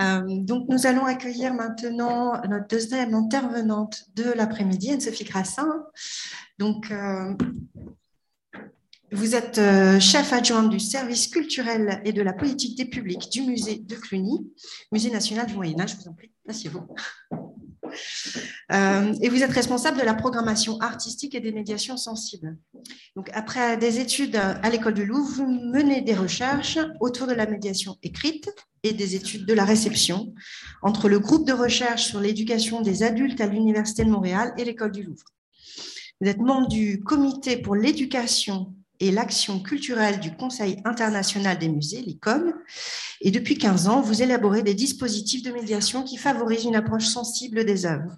Euh, donc, nous allons accueillir maintenant notre deuxième intervenante de l'après-midi, Anne-Sophie Grassin. Donc, euh, vous êtes euh, chef adjointe du service culturel et de la politique des publics du musée de Cluny, Musée national du Moyen-Âge. Je vous en prie, asseyez-vous. Euh, et vous êtes responsable de la programmation artistique et des médiations sensibles. Donc, après des études à l'école du Louvre, vous menez des recherches autour de la médiation écrite et des études de la réception entre le groupe de recherche sur l'éducation des adultes à l'Université de Montréal et l'école du Louvre. Vous êtes membre du comité pour l'éducation et l'action culturelle du Conseil international des musées, l'ICOM. Et depuis 15 ans, vous élaborez des dispositifs de médiation qui favorisent une approche sensible des œuvres,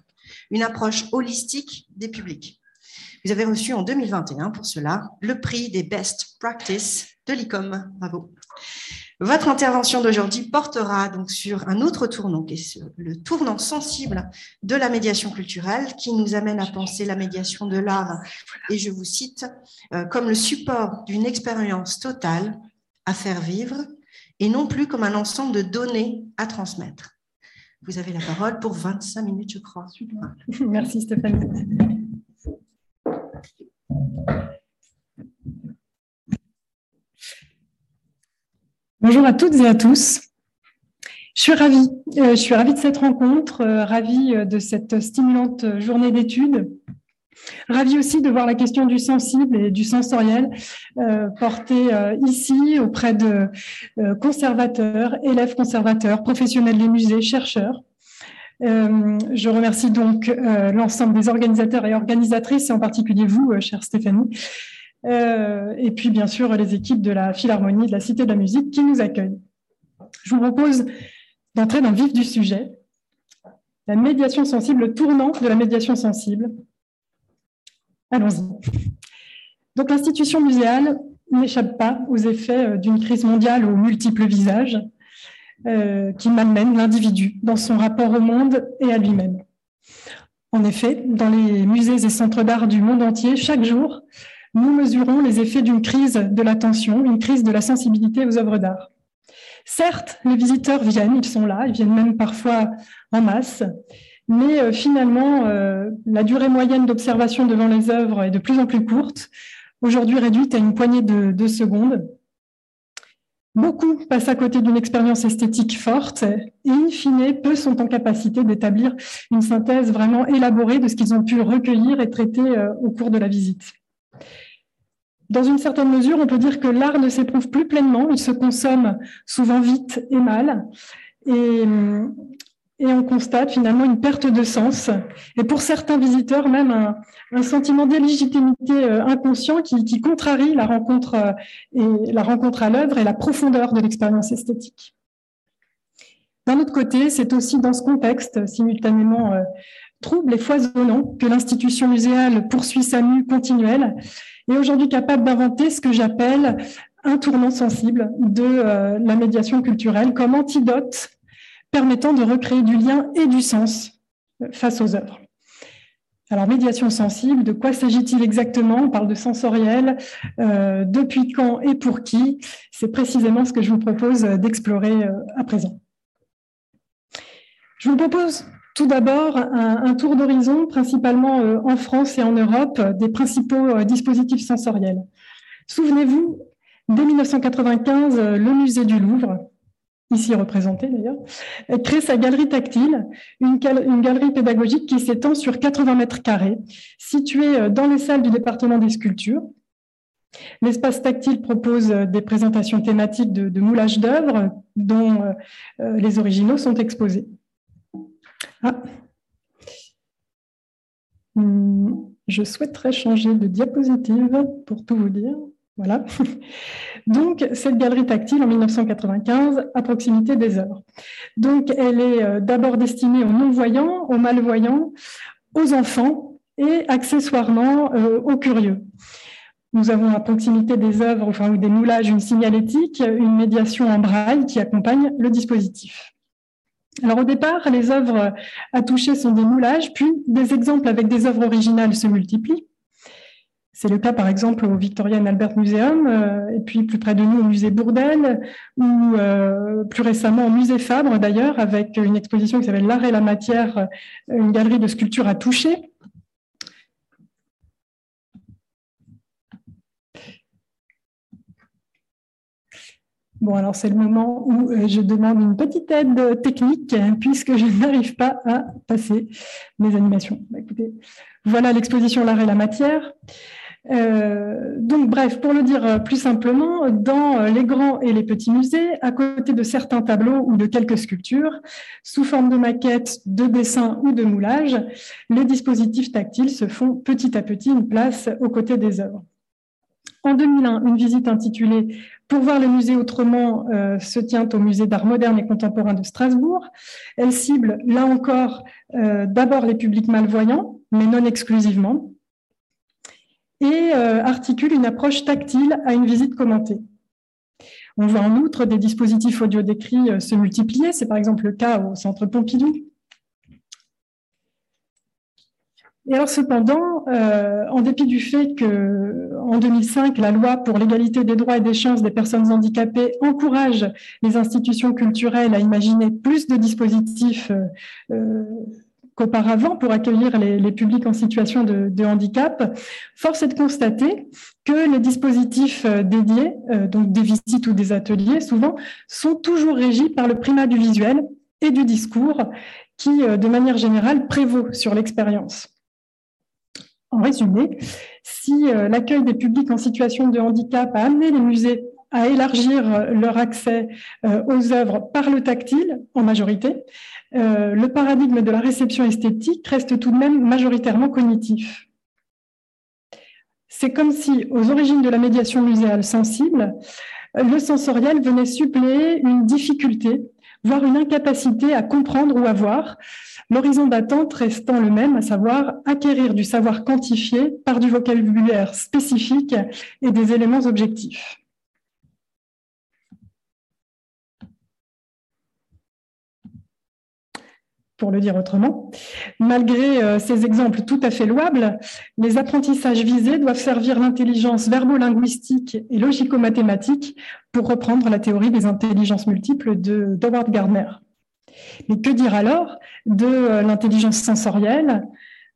une approche holistique des publics. Vous avez reçu en 2021 pour cela le prix des Best Practice de l'ICOM. Bravo. Votre intervention d'aujourd'hui portera donc sur un autre tournant, qui est le tournant sensible de la médiation culturelle, qui nous amène à penser la médiation de l'art, et je vous cite, euh, comme le support d'une expérience totale à faire vivre, et non plus comme un ensemble de données à transmettre. Vous avez la parole pour 25 minutes, je crois. Merci Stéphanie. Bonjour à toutes et à tous. Je suis ravie, euh, je suis ravie de cette rencontre, euh, ravie euh, de cette stimulante journée d'études. Ravie aussi de voir la question du sensible et du sensoriel portée ici auprès de conservateurs, élèves conservateurs, professionnels des musées, chercheurs. je remercie donc l'ensemble des organisateurs et organisatrices, et en particulier vous, chère Stéphanie, euh, et puis bien sûr les équipes de la Philharmonie de la Cité de la Musique qui nous accueillent. Je vous propose d'entrer dans le vif du sujet, la médiation sensible, le tournant de la médiation sensible. Allons-y. Donc l'institution muséale n'échappe pas aux effets euh, d'une crise mondiale aux multiples visages euh, qui malmène l'individu dans son rapport au monde et à lui-même. En effet, dans les musées et centres d'art du monde entier, chaque jour, nous mesurons les effets d'une crise de l'attention, une crise de la sensibilité aux œuvres d'art. Certes, les visiteurs viennent, ils sont là, ils viennent même parfois en masse, mais euh, finalement, euh, la durée moyenne d'observation devant les œuvres est de plus en plus courte, aujourd'hui réduite à une poignée de secondes. Beaucoup passent à côté d'une expérience esthétique forte et, in fine, peu sont en capacité d'établir une synthèse vraiment élaborée de ce qu'ils ont pu recueillir et traiter euh, au cours de la visite. Dans une certaine mesure, on peut dire que l'art ne s'éprouve plus pleinement, il se consomme souvent vite et mal. On constate finalement une perte de sens. Et pour certains visiteurs, même un, sentiment d'illégitimité euh, inconscient qui, contrarie la rencontre, euh, et la rencontre à l'œuvre et la profondeur de l'expérience esthétique. D'un autre côté, c'est aussi dans ce contexte simultanément euh, trouble et foisonnant que l'institution muséale poursuit sa mue continuelle et aujourd'hui capable d'inventer ce que j'appelle un tournant sensible de la médiation culturelle comme antidote permettant de recréer du lien et du sens euh, face aux œuvres. Alors, médiation sensible, de quoi s'agit-il exactement? On parle de sensoriel, euh, depuis quand et pour qui? C'est précisément ce que je vous propose d'explorer à présent. Je vous propose tout d'abord, un, tour d'horizon, principalement euh, en France et en Europe, des principaux euh, dispositifs sensoriels. Souvenez-vous, dès 1995, euh, le musée du Louvre, ici représenté d'ailleurs, crée sa galerie tactile, une, galerie pédagogique qui s'étend sur 80 mètres carrés, située dans les salles du département des sculptures. L'espace tactile propose des présentations thématiques de, de moulage d'œuvres dont les originaux sont exposés. Ah. Hmm, je souhaiterais changer de diapositive pour tout vous dire. Voilà. Donc, cette galerie tactile en 1995 à proximité des œuvres. Donc, elle est euh, d'abord destinée aux non-voyants, aux malvoyants, aux enfants et accessoirement euh, aux curieux. Nous avons à proximité des œuvres, enfin, ou des moulages, une signalétique, une médiation en braille qui accompagne le dispositif. Alors au départ, les œuvres à toucher sont des moulages, puis des exemples avec des œuvres originales se multiplient. C'est le cas par exemple au Victoria Albert Museum, et puis plus près de nous au musée Bourdelle, ou plus récemment au musée Fabre d'ailleurs, avec une exposition qui s'appelle L'art et la matière, une galerie de sculptures à toucher. Bon, alors c'est le moment où euh, je demande une petite aide technique puisque je n'arrive pas à passer mes animations. Bah, écoutez, voilà l'exposition L'art et la matière. Euh, donc, bref, pour le dire plus simplement, dans les grands et les petits musées, à côté de certains tableaux ou de quelques sculptures, sous forme de maquettes, de dessins ou de moulages, les dispositifs tactiles se font petit à petit une place aux côtés des œuvres. En 2001, une visite intitulée Pour voir le musée autrement euh, se tient au musée d'art moderne et contemporain de Strasbourg. Elle cible, là encore, euh, d'abord les publics malvoyants, mais non exclusivement, et euh, articule une approche tactile à une visite commentée. On voit en outre des dispositifs audio décrits se multiplier, c'est par exemple le cas au Centre Pompidou, Et alors cependant, euh, en dépit du fait que en 2005, la loi pour l'égalité des droits et des chances des personnes handicapées encourage les institutions culturelles à imaginer plus de dispositifs euh, euh, qu'auparavant pour accueillir les, publics en situation de, handicap, force est de constater que les dispositifs dédiés, donc des visites ou des ateliers, souvent, sont toujours régis par le primat du visuel et du discours qui, de manière générale, prévaut sur l'expérience. En résumé, si euh, l'accueil des publics en situation de handicap a amené les musées à élargir euh, leur accès euh, aux œuvres par le tactile, en majorité, le paradigme de la réception esthétique reste tout de même majoritairement cognitif. C'est comme si, aux origines de la médiation muséale sensible, le sensoriel venait suppléer une difficulté, voire une incapacité à comprendre ou à voir, l'horizon d'attente restant le même, à savoir acquérir du savoir quantifié par du vocabulaire spécifique et des éléments objectifs. Pour le dire autrement. Malgré euh, ces exemples tout à fait louables, les apprentissages visés doivent servir l'intelligence verbo-linguistique et logico-mathématique pour reprendre la théorie des intelligences multiples de d'Howard Gardner. Mais que dire alors de euh, l'intelligence sensorielle,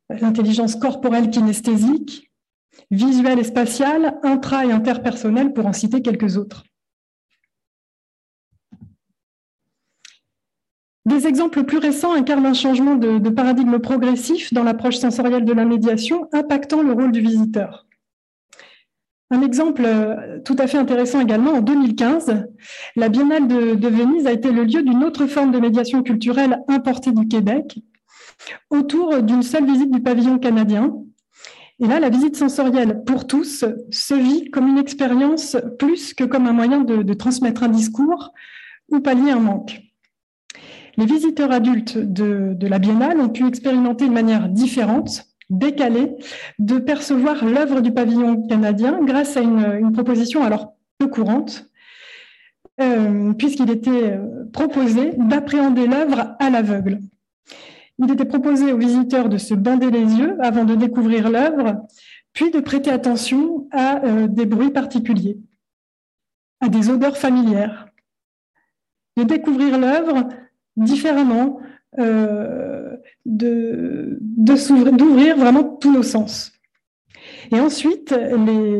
l'intelligence corporelle kinesthésique, visuelle et spatiale, intra- et interpersonnelle, pour en citer quelques autres? Des exemples plus récents incarnent un changement de, paradigme progressif dans l'approche sensorielle de la médiation, impactant le rôle du visiteur. Un exemple euh, tout à fait intéressant également, en 2015, la Biennale de, Venise a été le lieu d'une autre forme de médiation culturelle importée du Québec, autour d'une seule visite du pavillon canadien. Et là, la visite sensorielle pour tous se vit comme une expérience plus que comme un moyen de, de transmettre un discours ou pallier un manque. Les visiteurs adultes de, la Biennale ont pu expérimenter de manière différente, décalée, de percevoir l'œuvre du pavillon canadien grâce à une, proposition alors peu courante, euh, puisqu'il était euh, proposé d'appréhender l'œuvre à l'aveugle. Il était proposé aux visiteurs de se bander les yeux avant de découvrir l'œuvre, puis de prêter attention à euh, des bruits particuliers, à des odeurs familières, de découvrir l'œuvre différemment, euh, d'ouvrir vraiment tous nos sens. Et ensuite,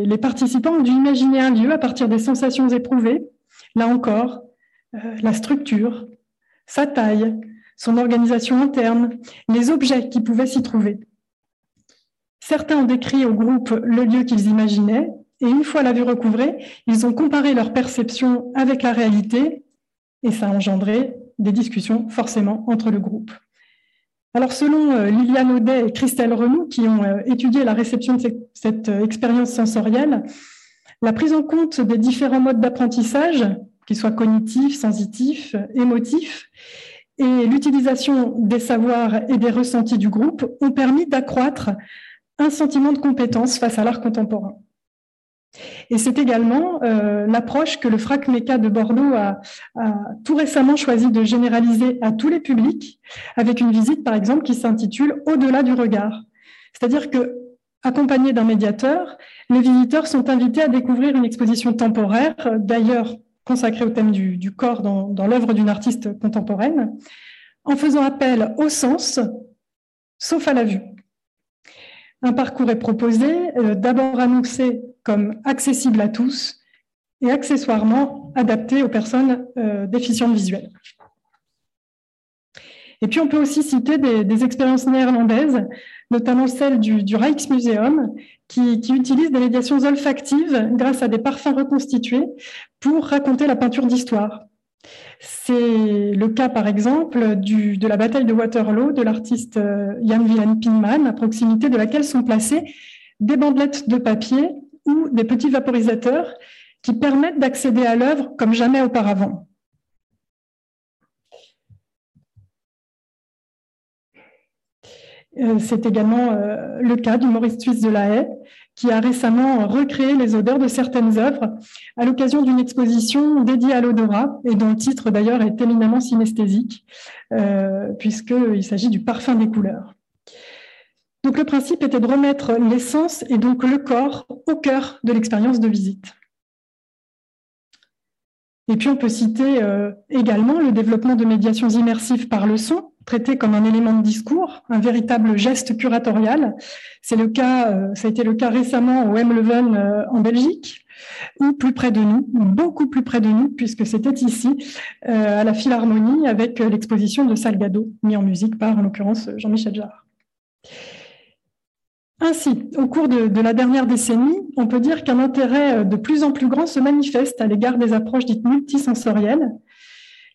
les, participants ont dû imaginer un lieu à partir des sensations éprouvées, là encore, euh, la structure, sa taille, son organisation interne, les objets qui pouvaient s'y trouver. Certains ont décrit au groupe le lieu qu'ils imaginaient, et une fois la vue recouvrée, ils ont comparé leur perception avec la réalité, et ça a engendré des discussions forcément entre le groupe. Alors, selon euh, Liliane Audet et Christelle Renou, qui ont euh, étudié la réception de cette euh, expérience sensorielle, la prise en compte des différents modes d'apprentissage, qu'ils soient cognitifs, sensitifs, émotifs, et l'utilisation des savoirs et des ressentis du groupe ont permis d'accroître un sentiment de compétence face à l'art contemporain. Et c'est également euh, l'approche que le FRAC MECA de Bordeaux a, tout récemment choisi de généraliser à tous les publics, avec une visite, par exemple, qui s'intitule Au-delà du regard. C'est-à-dire que Accompagnés d'un médiateur, les visiteurs sont invités à découvrir une exposition temporaire, d'ailleurs consacrée au thème du, corps dans, dans l'œuvre d'une artiste contemporaine, en faisant appel au sens, sauf à la vue. Un parcours est proposé, euh, d'abord annoncé comme accessible à tous et accessoirement adapté aux personnes euh, déficientes visuelles. Et puis on peut aussi citer des, expériences néerlandaises, notamment celle du, Rijksmuseum, qui, qui utilise des médiations olfactives grâce à des parfums reconstitués pour raconter la peinture d'histoire. C'est le cas, par exemple, de la bataille de Waterloo de l'artiste euh, Jan Willem Pinman, à proximité de laquelle sont placées des bandelettes de papier ou des petits vaporisateurs qui permettent d'accéder à l'œuvre comme jamais auparavant. Euh, c'est également euh, le cas du Maurice Suisse de la Haye, qui a récemment recréé les odeurs de certaines œuvres à l'occasion d'une exposition dédiée à l'odorat et dont le titre d'ailleurs est éminemment synesthésique, euh, puisqu'il s'agit du parfum des couleurs. Donc le principe était de remettre l'essence et donc le corps au cœur de l'expérience de visite. Et puis on peut citer également le développement de médiations immersives par le son, traité comme un élément de discours, un véritable geste curatorial. C'est le cas, euh, ça a été le cas récemment au M. Leuven euh, en Belgique, ou plus près de nous, beaucoup plus près de nous, puisque c'était ici, euh, à la Philharmonie, avec l'exposition de Salgado, mis en musique par, en l'occurrence, Jean-Michel Jarre. Ainsi, au cours de, la dernière décennie, on peut dire qu'un intérêt de plus en plus grand se manifeste à l'égard des approches dites multisensorielles.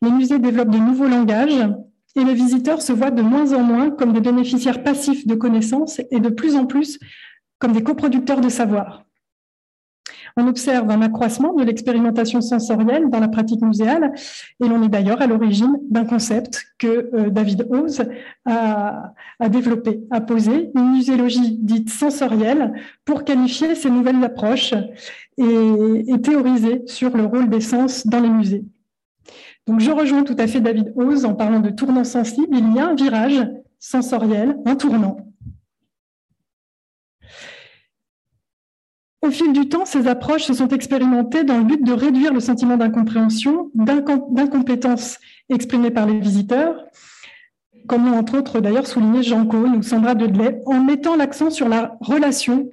Les musées développent de nouveaux langages et les visiteurs se voient de moins en moins comme des bénéficiaires passifs de connaissances et de plus en plus comme des coproducteurs de savoir. On observe un accroissement de l'expérimentation sensorielle dans la pratique muséale et l'on est d'ailleurs à l'origine d'un concept que euh, David Hose a, développé, a posé, une muséologie dite sensorielle pour qualifier ces nouvelles approches et théoriser sur le rôle des sens dans les musées. Donc, je rejoins tout à fait David Hose en parlant de tournant sensible. Il y a un virage sensoriel, un tournant. Au fil du temps, ces approches se sont expérimentées dans le but de réduire le sentiment d'incompréhension, d'incompétence exprimé par les visiteurs, comme l'ont entre autres d'ailleurs souligné Jean Cohn ou Sandra Dedley, en mettant l'accent sur la relation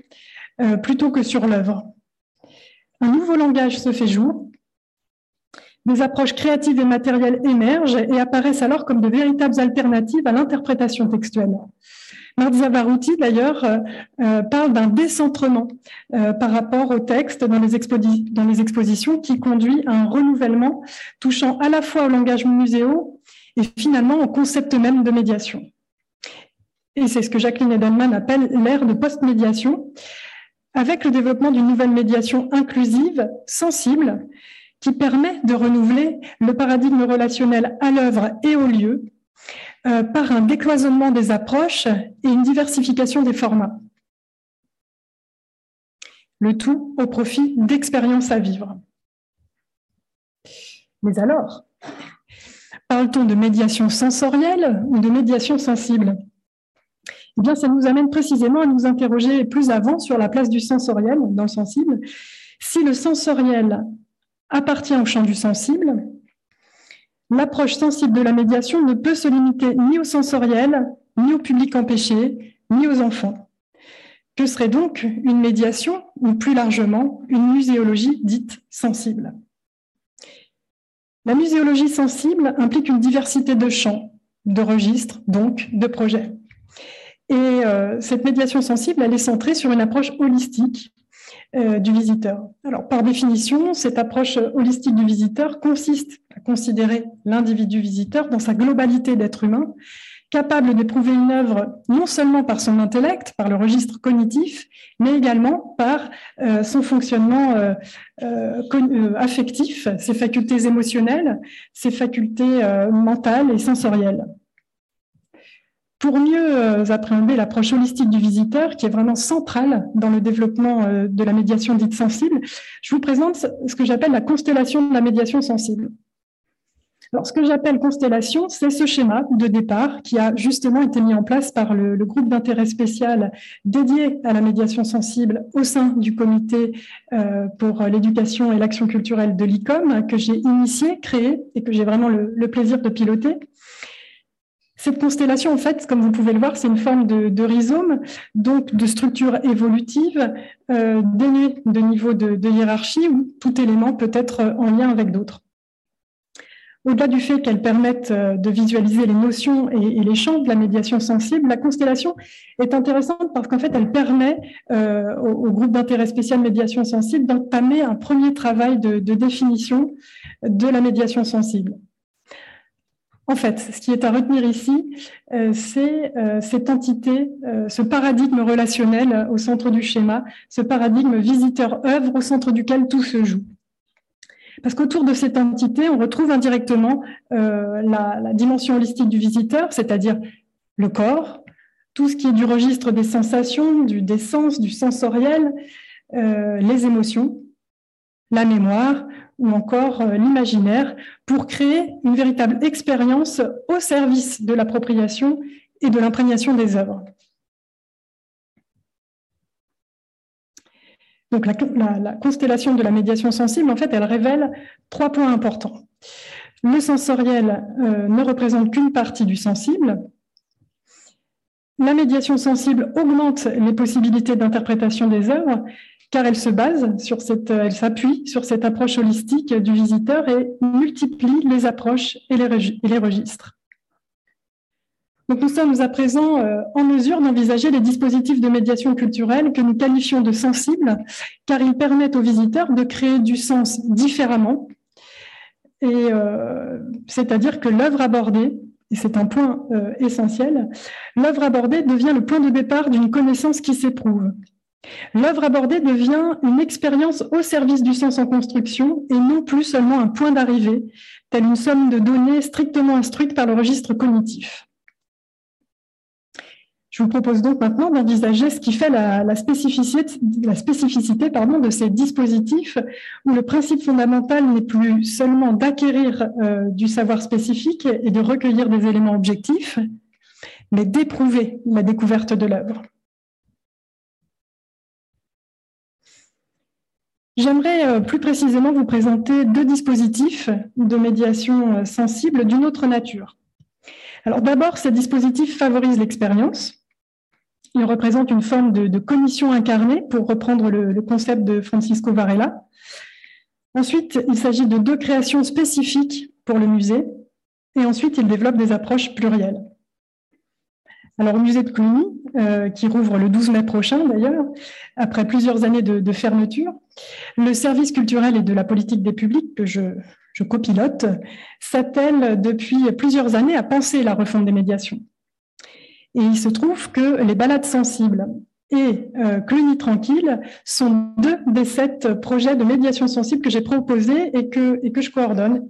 euh, plutôt que sur l'œuvre. Un nouveau langage se fait jour, des approches créatives et matérielles émergent et apparaissent alors comme de véritables alternatives à l'interprétation textuelle. Marzia Varouti, d'ailleurs, euh, euh, parle d'un décentrement euh, par rapport au texte dans les, dans les, expositions qui conduit à un renouvellement touchant à la fois au langage muséo et finalement au concept même de médiation. Et c'est ce que Jacqueline Edelman appelle l'ère de post-médiation, avec le développement d'une nouvelle médiation inclusive, sensible, qui permet de renouveler le paradigme relationnel à l'œuvre et au lieu euh, par un décloisonnement des approches et une diversification des formats. Le tout au profit d'expériences à vivre. Mais alors, parle-t-on de médiation sensorielle ou de médiation sensible? Eh bien, ça nous amène précisément à nous interroger plus avant sur la place du sensoriel dans le sensible. Si le sensoriel appartient au champ du sensible. L'approche sensible de la médiation ne peut se limiter ni au sensoriel, ni au public empêché, ni aux enfants. Que serait donc une médiation, ou plus largement, une muséologie dite sensible? La muséologie sensible implique une diversité de champs, de registres, donc de projets. Et euh, cette médiation sensible, elle est centrée sur une approche holistique euh, du visiteur. Alors, par définition, cette approche holistique du visiteur consiste à considérer l'individu visiteur dans sa globalité d'être humain, capable d'éprouver une œuvre non seulement par son intellect, par le registre cognitif, mais également par euh, son fonctionnement euh, affectif, ses facultés émotionnelles, ses facultés mentales et sensorielles. Pour mieux euh, appréhender l'approche holistique du visiteur, qui est vraiment centrale dans le développement euh, de la médiation dite sensible, je vous présente ce que j'appelle la constellation de la médiation sensible. Alors, ce que j'appelle constellation, c'est ce schéma de départ qui a justement été mis en place par le, groupe d'intérêt spécial dédié à la médiation sensible au sein du comité euh, pour l'éducation et l'action culturelle de l'ICOM, que j'ai initié, créé et que j'ai vraiment le, plaisir de piloter. Cette constellation, en fait, comme vous pouvez le voir, c'est une forme de, rhizome, donc de structure évolutive, euh, dénuée de niveau de hiérarchie, où tout élément peut être en lien avec d'autres. Au-delà du fait qu'elle permette euh, de visualiser les notions et, les champs de la médiation sensible, la constellation est intéressante parce qu'en fait, elle permet euh, au, groupe d'intérêt spécial médiation sensible d'entamer un premier travail de, définition de la médiation sensible. En fait, ce qui est à retenir ici, euh, c'est cette entité, ce paradigme relationnel au centre du schéma, ce paradigme visiteur-œuvre au centre duquel tout se joue. Parce qu'autour de cette entité, on retrouve indirectement euh, la, dimension holistique du visiteur, c'est-à-dire le corps, tout ce qui est du registre des sensations, des sens, du sensoriel, euh, les émotions, la mémoire ou encore euh, l'imaginaire, pour créer une véritable expérience au service de l'appropriation et de l'imprégnation des œuvres. Donc la, constellation de la médiation sensible, en fait, elle révèle trois points importants. Le sensoriel euh, ne représente qu'une partie du sensible. La médiation sensible augmente les possibilités d'interprétation des œuvres car elle se base sur cette, elle s'appuie sur cette approche holistique du visiteur et multiplie les approches et les registres. Nous sommes à présent euh, en mesure d'envisager les dispositifs de médiation culturelle que nous qualifions de sensibles, car ils permettent aux visiteurs de créer du sens différemment. Euh, c'est-à-dire que l'œuvre abordée, et c'est un point euh, essentiel, l'œuvre abordée devient le point de départ d'une connaissance qui s'éprouve. L'œuvre abordée devient une expérience au service du sens en construction et non plus seulement un point d'arrivée, telle une somme de données strictement instruite par le registre cognitif. Je vous propose donc maintenant d'envisager ce qui fait la, spécificité, la spécificité de ces dispositifs où le principe fondamental n'est plus seulement d'acquérir euh, du savoir spécifique et de recueillir des éléments objectifs, mais d'éprouver la découverte de l'œuvre. J'aimerais euh, plus précisément vous présenter deux dispositifs de médiation euh, sensible d'une autre nature. Alors d'abord, ces dispositifs favorisent l'expérience. Il représente une forme de, commission incarnée, pour reprendre le, concept de Francisco Varela. Ensuite, il s'agit de deux créations spécifiques pour le musée. Et ensuite, il développe des approches plurielles. Alors, au musée de Cluny, euh, qui rouvre le 12 mai prochain d'ailleurs, après plusieurs années de, fermeture, le service culturel et de la politique des publics que je, copilote s'attelle depuis plusieurs années à penser la refonte des médiations. Et il se trouve que les balades sensibles et euh, Cluny Tranquille sont deux des sept projets de médiation sensible que j'ai proposés et que, je coordonne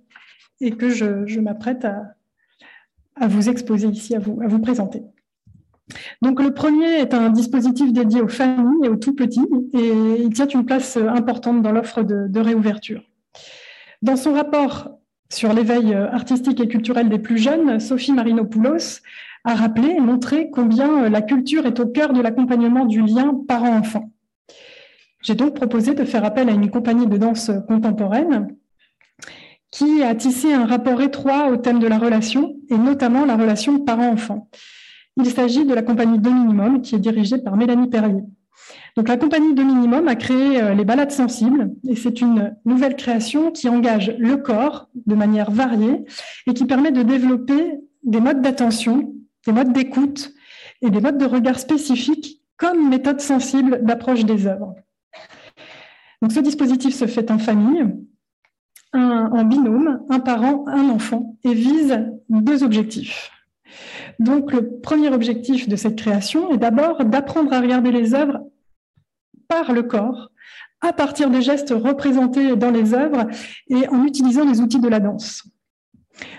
et que je, m'apprête à, vous exposer ici, à vous présenter. Donc le premier est un dispositif dédié aux familles et aux tout petits et il tient une place importante dans l'offre de, réouverture. Dans son rapport sur l'éveil artistique et culturel des plus jeunes, Sophie Marinopoulos a rappelé et montré combien euh, la culture est au cœur de l'accompagnement du lien parent-enfant. J'ai donc proposé de faire appel à une compagnie de danse contemporaine qui a tissé un rapport étroit au thème de la relation et notamment la relation parent-enfant. Il s'agit de la compagnie De Minimum qui est dirigée par Mélanie Perrier. Donc la compagnie De Minimum a créé euh, les balades sensibles et c'est une nouvelle création qui engage le corps de manière variée et qui permet de développer des modes d'attention des modes d'écoute et des modes de regard spécifiques comme méthode sensible d'approche des œuvres. Donc, ce dispositif se fait en famille, en binôme, un parent, un enfant, et vise deux objectifs. Donc, le premier objectif de cette création est d'abord d'apprendre à regarder les œuvres par le corps, à partir des gestes représentés dans les œuvres et en utilisant les outils de la danse.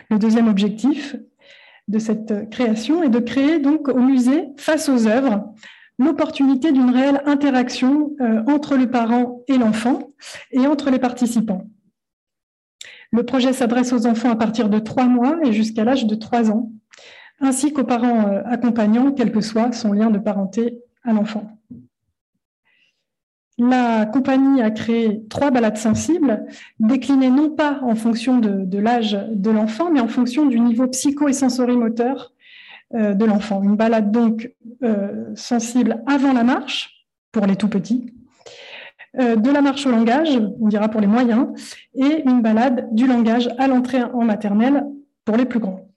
Le deuxième objectif de cette création est de créer donc au musée, face aux œuvres, l'opportunité d'une réelle interaction euh, entre le parent et l'enfant et entre les participants. Le projet s'adresse aux enfants à partir de trois mois et jusqu'à l'âge de trois ans, ainsi qu'aux parents euh, accompagnants, quel que soit son lien de parenté à l'enfant. La compagnie a créé trois balades sensibles, déclinées non pas en fonction de, l'âge de l'enfant, mais en fonction du niveau psycho et sensorimoteur euh, de l'enfant. Une balade donc euh, sensible avant la marche, pour les tout petits, de la marche au langage, on dira pour les moyens, et une balade du langage à l'entrée en maternelle pour les plus grands.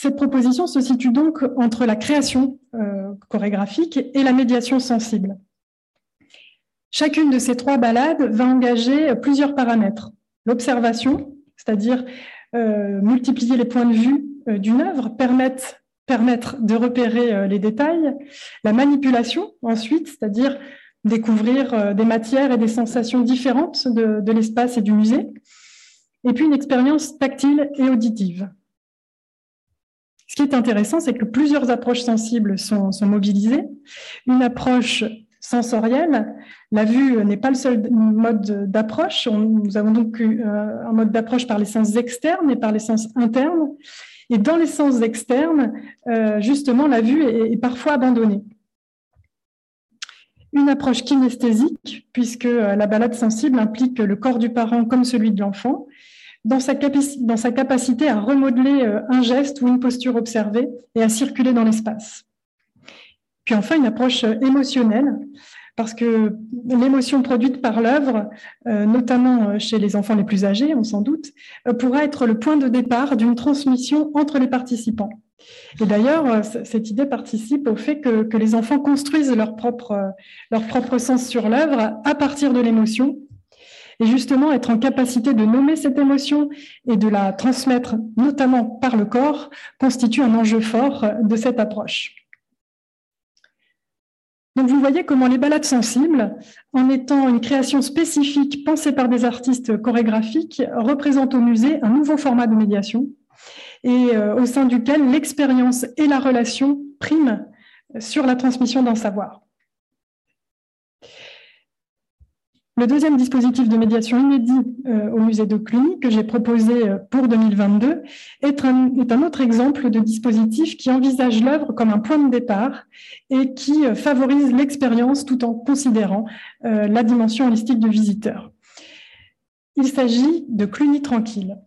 Cette proposition se situe donc entre la création chorégraphique et la médiation sensible. Chacune de ces trois balades va engager plusieurs paramètres. L'observation, c'est-à-dire euh, multiplier les points de vue euh, d'une œuvre, permettre, de repérer euh, les détails. La manipulation, ensuite, c'est-à-dire découvrir des matières et des sensations différentes de, l'espace et du musée. Et puis une expérience tactile et auditive. Ce qui est intéressant, c'est que plusieurs approches sensibles sont, mobilisées. Une approche sensorielle. La vue n'est pas le seul mode d'approche. Nous avons donc euh, un mode d'approche par les sens externes et par les sens internes. Et dans les sens externes, euh, justement, la vue est, parfois abandonnée. Une approche kinesthésique, puisque euh, la balade sensible implique le corps du parent comme celui de l'enfant, dans sa, capacité à remodeler un geste ou une posture observée et à circuler dans l'espace. Puis enfin, une approche euh, émotionnelle, parce que l'émotion produite par l'œuvre, euh, notamment euh, chez les enfants les plus âgés, on s'en doute, pourra être le point de départ d'une transmission entre les participants. Et d'ailleurs, cette idée participe au fait que, les enfants construisent leur propre sens sur l'œuvre à partir de l'émotion. Et justement, être en capacité de nommer cette émotion et de la transmettre, notamment par le corps, constitue un enjeu fort de cette approche. Donc vous voyez comment les balades sensibles, en étant une création spécifique pensée par des artistes chorégraphiques, représentent au musée un nouveau format de médiation et euh, au sein duquel l'expérience et la relation priment sur la transmission d'un savoir. Le deuxième dispositif de médiation inédit euh, au musée de Cluny que j'ai proposé euh, pour 2022 est un, autre exemple de dispositif qui envisage l'œuvre comme un point de départ et qui euh, favorise l'expérience tout en considérant la dimension holistique du visiteur. Il s'agit de Cluny Tranquille.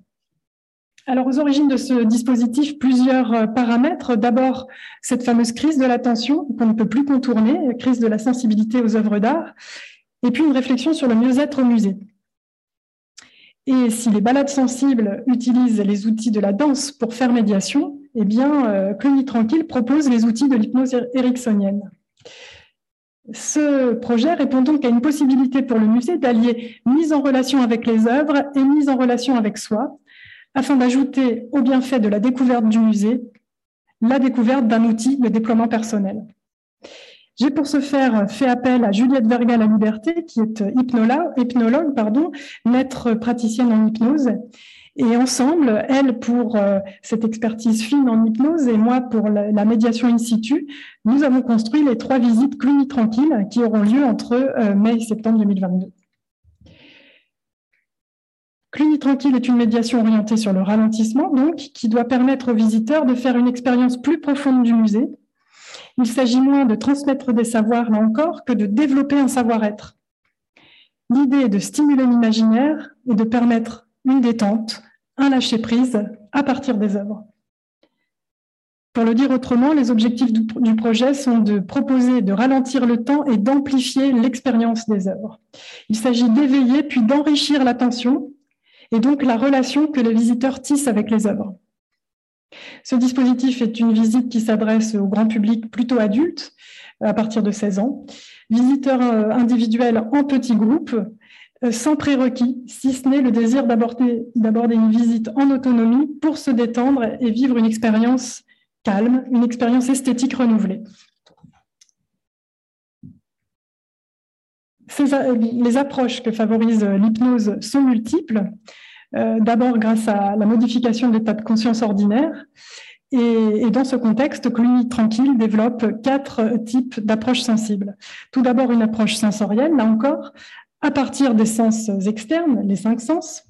Alors, aux origines de ce dispositif, plusieurs paramètres. D'abord, cette fameuse crise de l'attention qu'on ne peut plus contourner, crise de la sensibilité aux œuvres d'art, et puis une réflexion sur le mieux-être au musée. Et si les balades sensibles utilisent les outils de la danse pour faire médiation, eh bien, euh, Cluny Tranquille propose les outils de l'hypnose ericksonienne. Ce projet répond donc à une possibilité pour le musée d'allier mise en relation avec les œuvres et mise en relation avec soi, afin d'ajouter au bienfait de la découverte du musée la découverte d'un outil de déploiement personnel. J'ai pour ce faire fait appel à Juliette Verga La Liberté, qui est hypnologue, hypnologue pardon, maître praticienne en hypnose. Et ensemble, elle pour euh, cette expertise fine en hypnose et moi pour la, médiation in situ, nous avons construit les trois visites Cluny Tranquille qui auront lieu entre euh, mai et septembre 2022. Cluny Tranquille est une médiation orientée sur le ralentissement, donc, qui doit permettre aux visiteurs de faire une expérience plus profonde du musée, il s'agit moins de transmettre des savoirs, là encore, que de développer un savoir-être. L'idée est de stimuler l'imaginaire et de permettre une détente, un lâcher-prise à partir des œuvres. Pour le dire autrement, les objectifs du projet sont de proposer de ralentir le temps et d'amplifier l'expérience des œuvres. Il s'agit d'éveiller puis d'enrichir l'attention et donc la relation que les visiteurs tissent avec les œuvres. Ce dispositif est une visite qui s'adresse au grand public plutôt adulte, à partir de 16 ans, visiteurs euh, individuels en petits groupes, euh, sans prérequis, si ce n'est le désir d'aborder une visite en autonomie pour se détendre et vivre une expérience calme, une expérience esthétique renouvelée. les approches que favorise l'hypnose sont multiples. Euh, d'abord grâce à la modification de l'état de conscience ordinaire. Et, dans ce contexte, Cluny Tranquille développe quatre types d'approches sensibles. Tout d'abord, une approche sensorielle, là encore, à partir des sens externes, les cinq sens.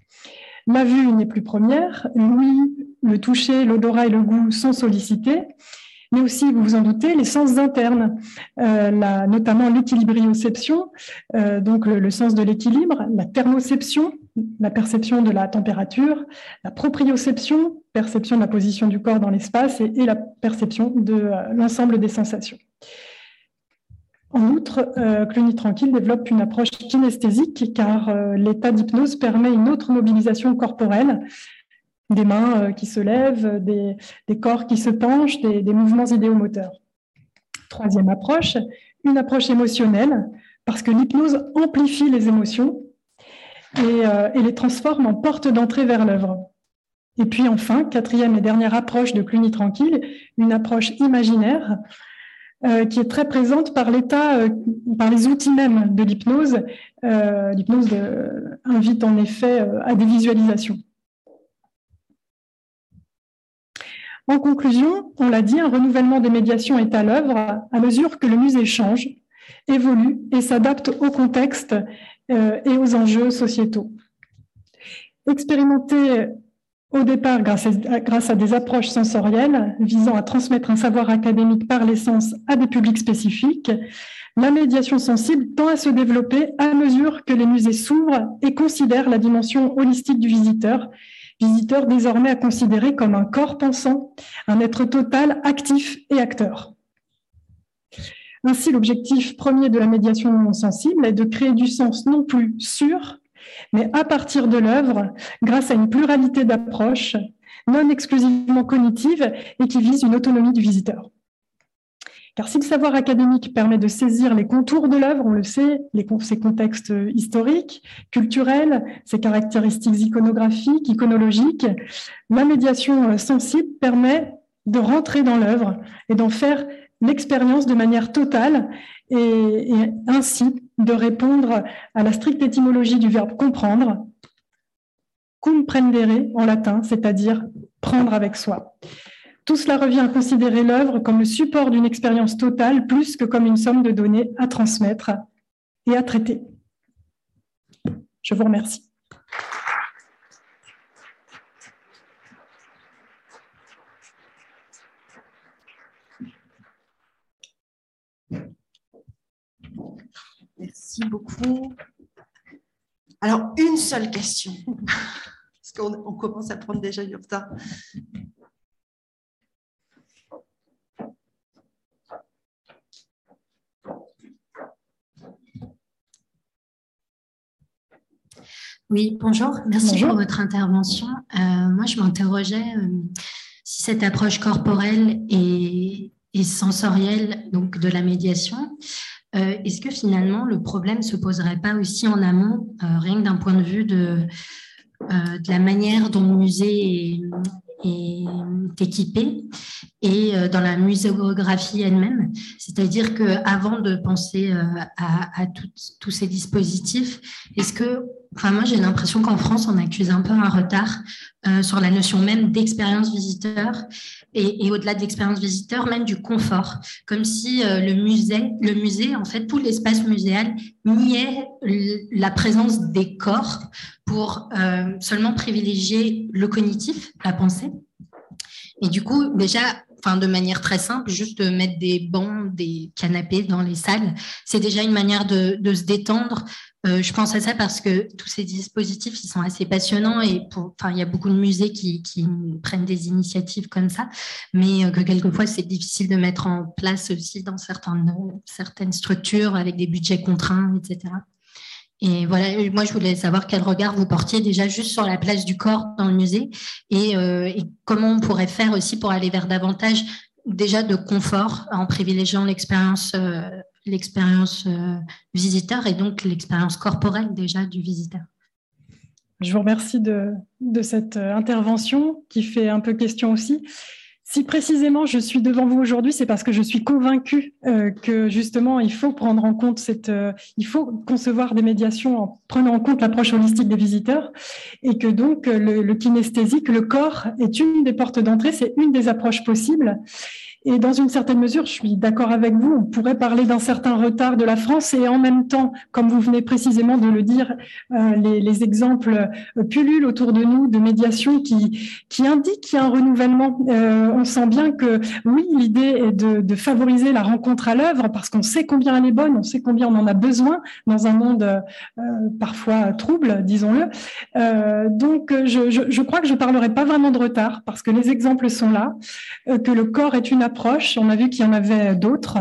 La vue n'est plus première, l'ouïe, le toucher, l'odorat et le goût sont sollicités, mais aussi, vous vous en doutez, les sens internes, euh, notamment l'équilibrioception, euh, donc le, sens de l'équilibre, la thermoception, la perception de la température, la proprioception, perception de la position du corps dans l'espace et, la perception de euh, l'ensemble des sensations. En outre, euh, Cluny Tranquille développe une approche kinesthésique car euh, l'état d'hypnose permet une autre mobilisation corporelle, des mains qui se lèvent, des, corps qui se penchent, des, mouvements idéomoteurs. Troisième approche, une approche émotionnelle parce que l'hypnose amplifie les émotions et, et les transforme en porte d'entrée vers l'œuvre. Et puis enfin, quatrième et dernière approche de Cluny Tranquille, une approche imaginaire euh, qui est très présente par l'état, euh, par les outils même de l'hypnose. Euh, l'hypnose invite en effet à des visualisations. En conclusion, on l'a dit, un renouvellement des médiations est à l'œuvre à mesure que le musée change, évolue et s'adapte au contexte et aux enjeux sociétaux. Expérimenter au départ, grâce à, des approches sensorielles visant à transmettre un savoir académique par l'essence à des publics spécifiques, la médiation sensible tend à se développer à mesure que les musées s'ouvrent et considèrent la dimension holistique du visiteur, visiteur désormais à considérer comme un corps pensant, un être total, actif et acteur. Ainsi, l'objectif premier de la médiation sensible est de créer du sens non plus sur, mais à partir de l'œuvre, grâce à une pluralité d'approches non exclusivement cognitives et qui visent une autonomie du visiteur. Car si le savoir académique permet de saisir les contours de l'œuvre, on le sait, ses contextes historiques, culturels, ses caractéristiques iconographiques, iconologiques, la médiation sensible permet de rentrer dans l'œuvre et d'en faire l'expérience de manière totale et, ainsi de répondre à la stricte étymologie du verbe comprendre, comprendere en latin, c'est-à-dire prendre avec soi. Tout cela revient à considérer l'œuvre comme le support d'une expérience totale plus que comme une somme de données à transmettre et à traiter. Je vous remercie. Merci beaucoup. Alors, une seule question, parce qu'on commence à prendre déjà du retard. Oui, bonjour. Merci pour votre intervention. Euh, moi, je m'interrogeais euh, si cette approche corporelle et, et, sensorielle donc de la médiation euh, est-ce que finalement le problème se poserait pas aussi en amont, euh, rien que d'un point de vue de, euh, de, la manière dont le musée est, équipé et dans la muséographie elle-même? C'est-à-dire qu'avant de penser à, tous ces dispositifs, est-ce que, moi j'ai l'impression qu'en France on accuse un peu un retard sur la notion même d'expérience visiteur et, au-delà de l'expérience visiteur, même du confort, comme si euh, le musée, le musée, en fait, tout l'espace muséal niait la présence des corps pour euh, seulement privilégier le cognitif, la pensée. Et du coup, déjà, enfin, de manière très simple, juste de mettre des bancs, des canapés dans les salles, c'est déjà une manière de, se détendre, euh, je pense à ça parce que tous ces dispositifs, ils sont assez passionnants et il y a beaucoup de musées qui, prennent des initiatives comme ça, mais euh, que quelquefois c'est difficile de mettre en place aussi dans certaines structures avec des budgets contraints, etc. Et voilà, moi je voulais savoir quel regard vous portiez déjà juste sur la place du corps dans le musée et, euh, comment on pourrait faire aussi pour aller vers davantage déjà de confort en privilégiant l'expérience euh, l'expérience euh, visiteur et donc l'expérience corporelle déjà du visiteur. Je vous remercie de, cette intervention qui fait un peu question aussi. Si précisément je suis devant vous aujourd'hui, c'est parce que je suis convaincue euh, que justement il faut prendre en compte cette, il faut concevoir des médiations en prenant en compte l'approche holistique des visiteurs et que donc le, le kinesthésique, le corps est une des portes d'entrée, c'est une des approches possibles Et dans une certaine mesure, je suis d'accord avec vous, on pourrait parler d'un certain retard de la France et en même temps, comme vous venez précisément de le dire, euh, les, exemples euh, pullulent autour de nous de médiation qui, qui indiquent qu'il y a un renouvellement. Euh, on sent bien que oui, l'idée est de, favoriser la rencontre à l'œuvre parce qu'on sait combien elle est bonne, on sait combien on en a besoin dans un monde parfois trouble, disons-le. donc, je, je, crois que je parlerai pas vraiment de retard parce que les exemples sont là, que le corps est une On a vu qu'il y en avait d'autres.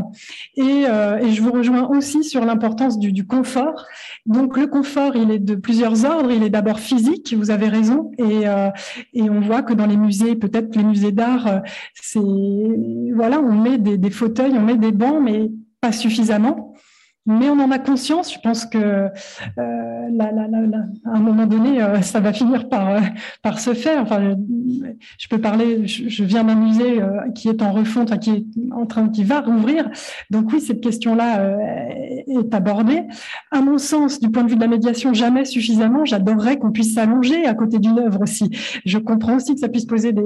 Et, et, je vous rejoins aussi sur l'importance du, confort. Donc, le confort, il est de plusieurs ordres. Il est d'abord physique, vous avez raison, et, euh, on voit que dans les musées, peut-être les musées d'art, euh, voilà, on met des fauteuils, on met des bancs, mais pas suffisamment mais on en a conscience. Je pense que euh, à un moment donné, euh, ça va finir par, euh, par se faire. Enfin, je, peux parler. Je, viens d'un musée qui est en refonte, qui est en train, qui va rouvrir. Donc oui, cette question-là est abordée. À mon sens, du point de vue de la médiation, jamais suffisamment. J'adorerais qu'on puisse s'allonger à côté d'une œuvre aussi. Je comprends aussi que ça puisse poser des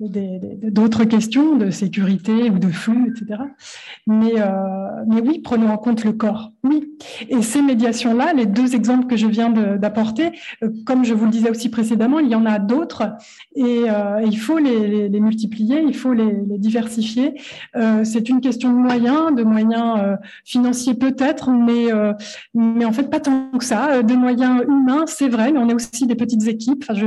d'autres questions de sécurité ou de flux, etc. Mais, mais oui, prenons en compte le corps. Oui. Et ces médiations-là, les deux exemples que je viens d'apporter, euh, comme je vous le disais aussi précédemment, il y en a d'autres et euh, il faut les, multiplier, il faut les, diversifier. Euh, c'est une question de moyens, de moyens financiers peut-être, mais, mais en fait pas tant que ça. De moyens humains, c'est vrai, mais on est aussi des petites équipes. Enfin, je,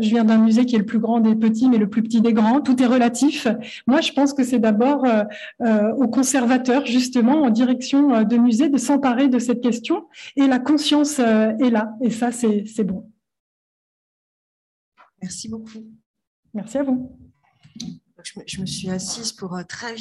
je viens d'un musée qui est le plus grand des petits, mais le plus petit des grands. Tout est relatif. Moi, je pense que c'est d'abord aux conservateurs, justement, en direction de de s'emparer de cette question et la conscience euh, est là et ça c'est bon. Merci beaucoup. Merci à vous. Je me, suis assise pour euh, très